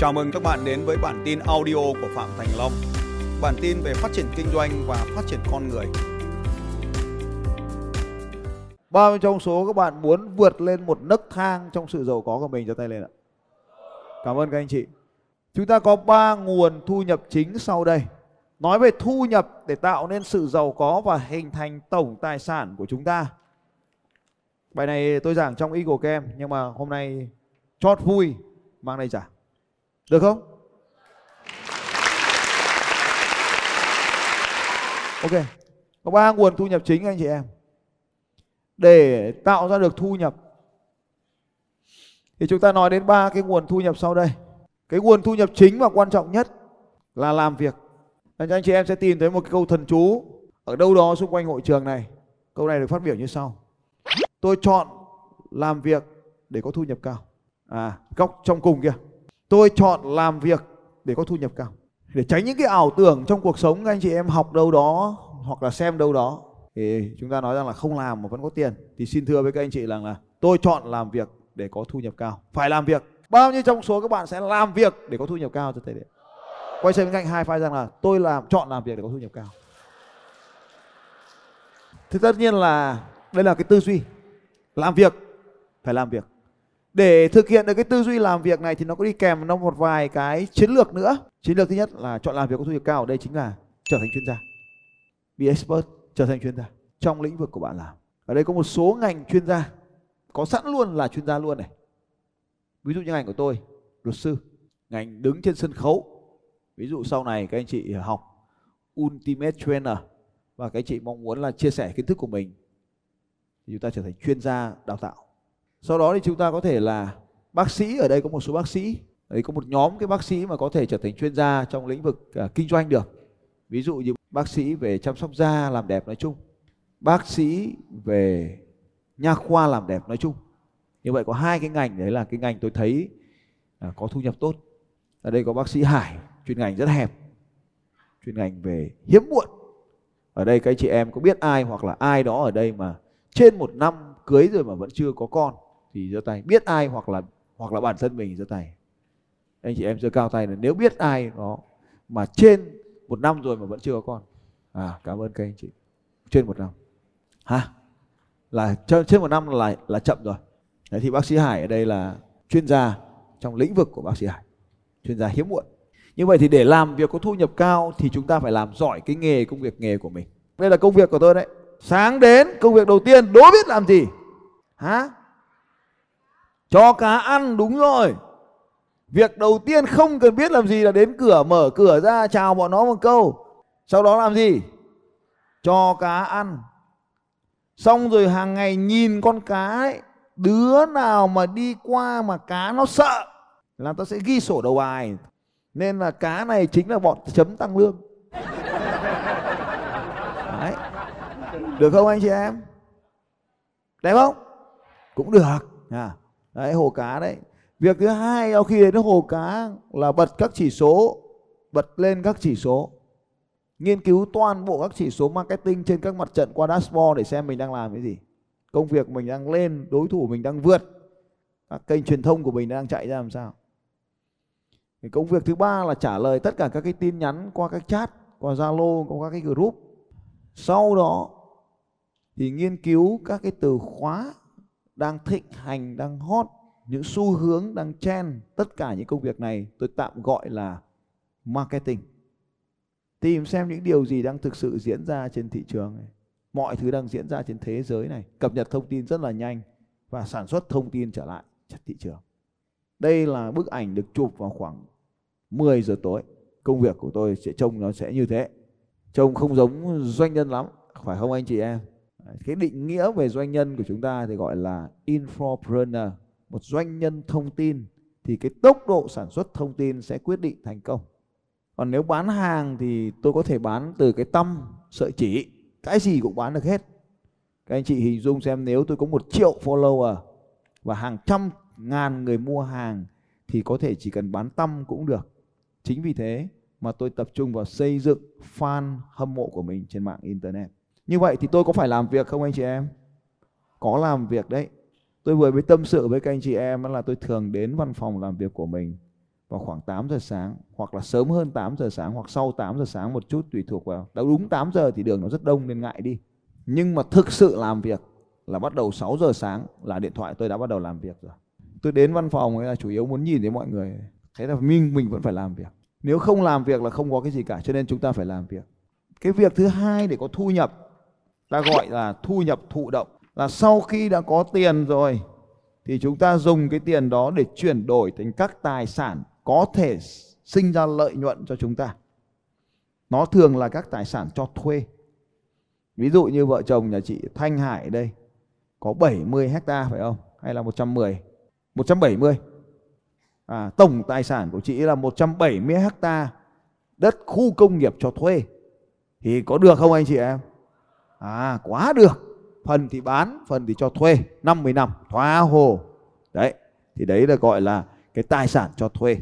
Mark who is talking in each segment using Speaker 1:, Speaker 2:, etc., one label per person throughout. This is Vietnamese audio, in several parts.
Speaker 1: Chào mừng các bạn đến với bản tin audio của Phạm Thành Long. Bản tin về phát triển kinh doanh và phát triển con người.
Speaker 2: Bao nhiêu trong số các bạn muốn vượt lên một nấc thang trong sự giàu có của mình cho tay lên ạ. Cảm ơn các anh chị. Chúng ta có ba nguồn thu nhập chính sau đây. Nói về thu nhập để tạo nên sự giàu có và hình thành tổng tài sản của chúng ta. Bài này tôi giảng trong Eagle Camp nhưng mà hôm nay chót vui, mang đây giảng. Được không? Ok. Có ba nguồn thu nhập chính anh chị em. Để tạo ra được thu nhập thì chúng ta nói đến ba cái nguồn thu nhập sau đây. Cái nguồn thu nhập chính và quan trọng nhất là làm việc. Nên anh chị em sẽ tìm thấy một cái câu thần chú ở đâu đó xung quanh hội trường này. Câu này được phát biểu như sau. Tôi chọn làm việc để có thu nhập cao. À, góc trong cùng kia. Tôi chọn làm việc để có thu nhập cao. Để tránh những cái ảo tưởng trong cuộc sống các anh chị em học đâu đó hoặc là xem đâu đó. Thì chúng ta nói rằng là không làm mà vẫn có tiền. Thì xin thưa với các anh chị rằng là tôi chọn làm việc để có thu nhập cao. Phải làm việc. Bao nhiêu trong số các bạn sẽ làm việc để có thu nhập cao cho thầy đấy? Quay sang bên cạnh hai file rằng là tôi làm, chọn làm việc để có thu nhập cao. Thì tất nhiên là đây là cái tư duy. Làm việc, phải làm việc để thực hiện được cái tư duy làm việc này thì nó có đi kèm nó một vài cái chiến lược nữa. Chiến lược thứ nhất là chọn làm việc có thu nhập cao ở đây chính là trở thành chuyên gia. Be expert, trở thành chuyên gia trong lĩnh vực của bạn làm. Ở đây có một số ngành chuyên gia, có sẵn luôn là chuyên gia luôn này. Ví dụ như ngành của tôi, luật sư, ngành đứng trên sân khấu. Ví dụ sau này các anh chị học ultimate trainer và các anh chị mong muốn là chia sẻ kiến thức của mình thì chúng ta trở thành chuyên gia đào tạo sau đó thì chúng ta có thể là bác sĩ ở đây có một số bác sĩ đấy có một nhóm cái bác sĩ mà có thể trở thành chuyên gia trong lĩnh vực uh, kinh doanh được. Ví dụ như bác sĩ về chăm sóc da làm đẹp nói chung. Bác sĩ về nha khoa làm đẹp nói chung. Như vậy có hai cái ngành đấy là cái ngành tôi thấy uh, có thu nhập tốt. Ở đây có bác sĩ Hải chuyên ngành rất hẹp chuyên ngành về hiếm muộn. Ở đây các chị em có biết ai hoặc là ai đó ở đây mà trên một năm cưới rồi mà vẫn chưa có con? Thì giơ tay. Biết ai hoặc là hoặc là bản thân mình giơ tay. Anh chị em giơ cao tay là nếu biết ai đó mà trên một năm rồi mà vẫn chưa có con. À cảm ơn các anh chị. Trên một năm. Ha là trên một năm là là chậm rồi. Đấy, thì bác sĩ Hải ở đây là chuyên gia trong lĩnh vực của bác sĩ Hải. Chuyên gia hiếm muộn. Như vậy thì để làm việc có thu nhập cao thì chúng ta phải làm giỏi cái nghề, công việc nghề của mình. Đây là công việc của tôi đấy. Sáng đến công việc đầu tiên, đố biết làm gì? Hả? Cho cá ăn, đúng rồi. Việc đầu tiên không cần biết làm gì là đến cửa, mở cửa ra, chào bọn nó một câu. Sau đó làm gì? Cho cá ăn. Xong rồi hàng ngày nhìn con cá ấy, đứa nào mà đi qua mà cá nó sợ là ta sẽ ghi sổ đầu bài. Nên là cá này chính là bọn chấm tăng lương. Đấy. Được không anh chị em? Đẹp không? Cũng được. À đấy, hồ cá đấy. Việc thứ hai, sau khi đến hồ cá là bật các chỉ số, bật lên các chỉ số. Nghiên cứu toàn bộ các chỉ số marketing trên các mặt trận qua dashboard để xem mình đang làm cái gì. Công việc mình đang lên, đối thủ mình đang vượt. Các kênh truyền thông của mình đang chạy ra làm sao. Thì công việc thứ ba là trả lời tất cả các cái tin nhắn qua các chat, qua zalo, qua các cái group. Sau đó thì nghiên cứu các cái từ khóa đang thịnh hành, đang hot, những xu hướng đang trend, tất cả những công việc này tôi tạm gọi là marketing. Tìm xem những điều gì đang thực sự diễn ra trên thị trường này. Mọi thứ đang diễn ra trên thế giới này. Cập nhật thông tin rất là nhanh và sản xuất thông tin trở lại thị trường. Đây là bức ảnh được chụp vào khoảng 10 giờ tối. Công việc của tôi sẽ trông nó sẽ như thế. Trông không giống doanh nhân lắm, phải không anh chị em? Cái định nghĩa về doanh nhân của chúng ta thì gọi là infopreneur. Một doanh nhân thông tin thì cái tốc độ sản xuất thông tin sẽ quyết định thành công. Còn nếu bán hàng thì tôi có thể bán từ cái tâm sợi chỉ, cái gì cũng bán được hết. Các anh chị hình dung xem, nếu tôi có một triệu follower và hàng trăm ngàn người mua hàng thì có thể chỉ cần bán tâm cũng được. Chính vì thế mà tôi tập trung vào xây dựng fan hâm mộ của mình trên mạng internet như vậy thì tôi có phải làm việc không anh chị em có làm việc đấy tôi vừa mới tâm sự với các anh chị em là tôi thường đến văn phòng làm việc của mình vào khoảng 8 giờ sáng, hoặc là sớm hơn 8 giờ sáng, hoặc sau 8 giờ sáng một chút, tùy thuộc vào. Đã đúng 8 giờ thì đường nó rất đông nên ngại đi. Nhưng mà thực sự làm việc là bắt đầu 6 giờ sáng là điện thoại tôi đã bắt đầu làm việc rồi. Tôi đến văn phòng ấy là chủ yếu muốn nhìn thấy mọi người. Thế là mình mình vẫn phải làm việc. Nếu không làm việc là không có cái gì cả, cho nên chúng ta phải làm việc. Cái việc thứ hai để có thu nhập ta gọi là thu nhập thụ động là sau khi đã có tiền rồi thì chúng ta dùng cái tiền đó để chuyển đổi thành các tài sản có thể sinh ra lợi nhuận cho chúng ta. Nó thường là các tài sản cho thuê. Ví dụ như vợ chồng nhà chị Thanh Hải đây có 70 hecta phải không? Hay là 110? 170. À, tổng tài sản của chị là 170 hecta đất khu công nghiệp cho thuê. Thì có được không anh chị em? À quá được. Phần thì bán, phần thì cho thuê 50 năm, thoá hồ. Đấy, thì đấy là gọi là cái tài sản cho thuê.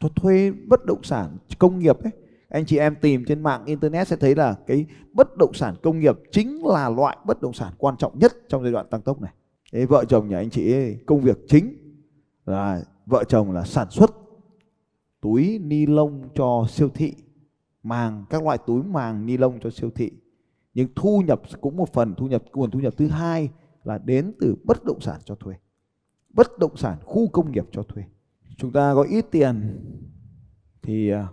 Speaker 2: Cho thuê bất động sản công nghiệp ấy. Anh chị em tìm trên mạng internet sẽ thấy là cái bất động sản công nghiệp chính là loại bất động sản quan trọng nhất trong giai đoạn tăng tốc này. Thế vợ chồng nhà anh chị ấy, công việc chính là vợ chồng là sản xuất túi ni lông cho siêu thị, màng các loại túi màng ni lông cho siêu thị nhưng thu nhập cũng một phần, thu nhập, nguồn thu nhập thứ hai là đến từ bất động sản cho thuê. Bất động sản, khu công nghiệp cho thuê. Chúng ta có ít tiền thì à,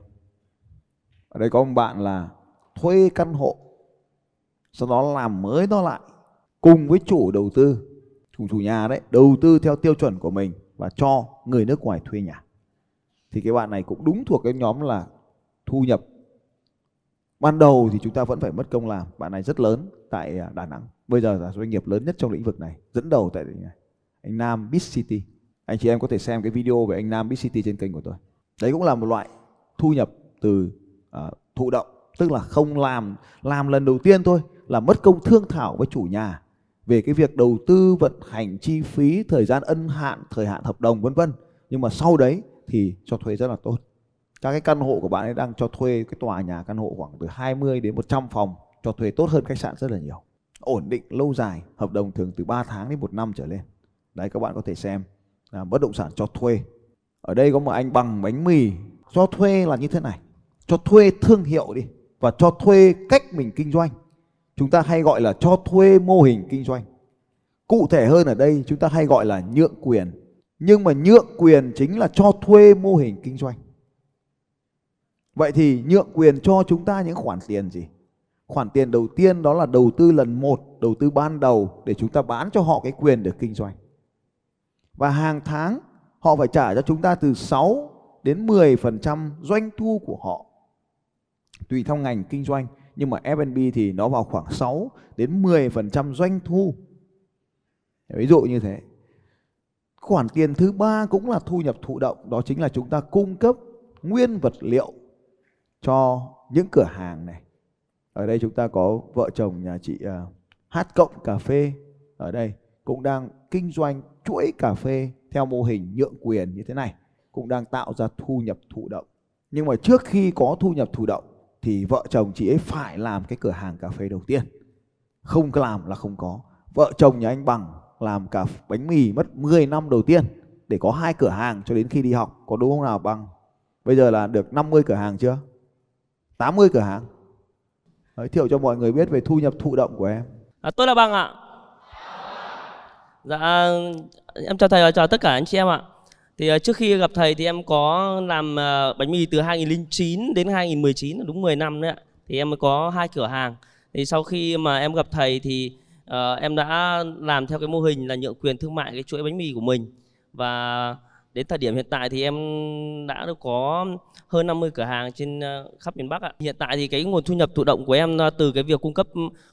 Speaker 2: ở đây có một bạn là thuê căn hộ, sau đó làm mới nó lại cùng với chủ đầu tư, chủ chủ nhà đấy, đầu tư theo tiêu chuẩn của mình và cho người nước ngoài thuê nhà. Thì cái bạn này cũng đúng thuộc cái nhóm là thu nhập ban đầu thì chúng ta vẫn phải mất công làm. Bạn này rất lớn tại à, Đà Nẵng. Bây giờ là doanh nghiệp lớn nhất trong lĩnh vực này dẫn đầu tại anh Nam Big City. Anh chị em có thể xem cái video về anh Nam Big City trên kênh của tôi. Đấy cũng là một loại thu nhập từ uh, thụ động tức là không làm làm lần đầu tiên thôi là mất công thương thảo với chủ nhà về cái việc đầu tư vận hành chi phí thời gian ân hạn thời hạn hợp đồng vân vân. Nhưng mà sau đấy thì cho thuê rất là tốt các cái căn hộ của bạn ấy đang cho thuê, cái tòa nhà căn hộ khoảng từ 20 đến 100 phòng, cho thuê tốt hơn khách sạn rất là nhiều. Ổn định, lâu dài, hợp đồng thường từ 3 tháng đến một năm trở lên. Đấy, các bạn có thể xem là bất động sản cho thuê. Ở đây có một anh bằng bánh mì. Cho thuê là như thế này. Cho thuê thương hiệu đi, và cho thuê cách mình kinh doanh. Chúng ta hay gọi là cho thuê mô hình kinh doanh. Cụ thể hơn ở đây, chúng ta hay gọi là nhượng quyền. Nhưng mà nhượng quyền chính là cho thuê mô hình kinh doanh. Vậy thì nhượng quyền cho chúng ta những khoản tiền gì? Khoản tiền đầu tiên đó là đầu tư lần một, đầu tư ban đầu để chúng ta bán cho họ cái quyền để kinh doanh. Và hàng tháng họ phải trả cho chúng ta từ 6 đến 10% doanh thu của họ. Tùy theo ngành kinh doanh, nhưng mà F&B thì nó vào khoảng 6 đến 10% doanh thu. Ví dụ như thế. Khoản tiền thứ ba cũng là thu nhập thụ động, đó chính là chúng ta cung cấp nguyên vật liệu cho những cửa hàng này. Ở đây chúng ta có vợ chồng nhà chị uh, Hát Cộng Cà phê ở đây cũng đang kinh doanh chuỗi cà phê theo mô hình nhượng quyền như thế này cũng đang tạo ra thu nhập thụ động. Nhưng mà trước khi có thu nhập thụ động thì vợ chồng chị ấy phải làm cái cửa hàng cà phê đầu tiên. Không làm là không có. Vợ chồng nhà anh Bằng làm cà bánh mì mất 10 năm đầu tiên để có hai cửa hàng cho đến khi đi học. Có đúng không nào Bằng? Bây giờ là được 50 cửa hàng chưa? 80 cửa hàng. Giới thiệu cho mọi người biết về thu nhập thụ động của em.
Speaker 3: À, tôi là Bằng ạ. Dạ, em chào thầy và chào tất cả anh chị em ạ. Thì à, trước khi gặp thầy thì em có làm à, bánh mì từ 2009 đến 2019, đúng 10 năm đấy ạ. Thì em có hai cửa hàng. Thì sau khi mà em gặp thầy thì uh, em đã làm theo cái mô hình là nhượng quyền thương mại cái chuỗi bánh mì của mình. Và đến thời điểm hiện tại thì em đã được có hơn 50 cửa hàng trên ờ, khắp miền Bắc ạ. Hiện tại thì cái nguồn thu nhập thụ động của em ờ, từ cái việc cung cấp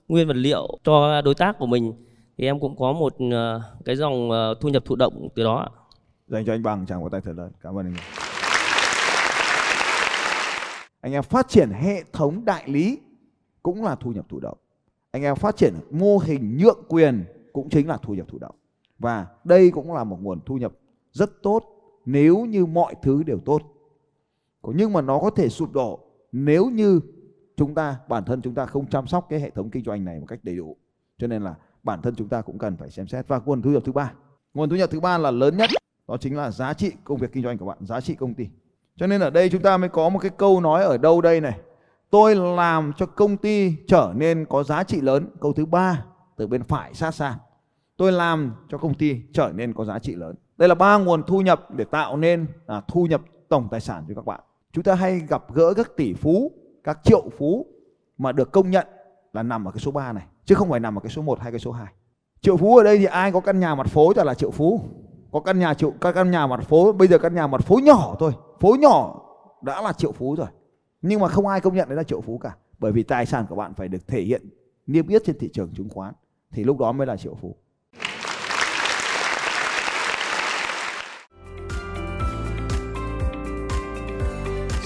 Speaker 3: nguyên vật liệu cho đối tác của mình, thì em cũng có một ờ, cái dòng thu nhập thụ động từ đó ạ.
Speaker 2: Dành cho anh bằng, chàng có tay thật lớn. Cảm ơn anh. Anh em phát triển hệ thống đại lý cũng là thu nhập thụ động. Anh em phát triển mô hình nhượng quyền cũng chính là thu nhập thụ động. Và đây cũng là một nguồn thu nhập rất tốt, nếu như mọi thứ đều tốt. Nhưng mà nó có thể sụp đổ nếu như chúng ta, bản thân chúng ta không chăm sóc cái hệ thống kinh doanh này một cách đầy đủ. Cho nên là bản thân chúng ta cũng cần phải xem xét. Và nguồn thu nhập thứ ba. Nguồn thu nhập thứ ba là lớn nhất, đó chính là giá trị công việc kinh doanh của bạn, giá trị công ty. Cho nên ở đây chúng ta mới có một cái câu nói ở đâu đây này. Tôi làm cho công ty trở nên có giá trị lớn. Câu thứ ba, từ bên phải sát sang. Tôi làm cho công ty trở nên có giá trị lớn đây là ba nguồn thu nhập để tạo nên à, thu nhập tổng tài sản cho các bạn. Chúng ta hay gặp gỡ các tỷ phú các triệu phú mà được công nhận là nằm ở cái số 3 này chứ không phải nằm ở cái số 1 hay cái số 2 triệu phú ở đây thì ai có căn nhà mặt phố cho là triệu phú. Có căn nhà triệu các căn nhà mặt phố bây giờ căn nhà mặt phố nhỏ thôi phố nhỏ đã là triệu phú rồi. Nhưng mà không ai công nhận đấy là triệu phú cả bởi vì tài sản của bạn phải được thể hiện niêm yết trên thị trường chứng khoán thì lúc đó mới là triệu phú.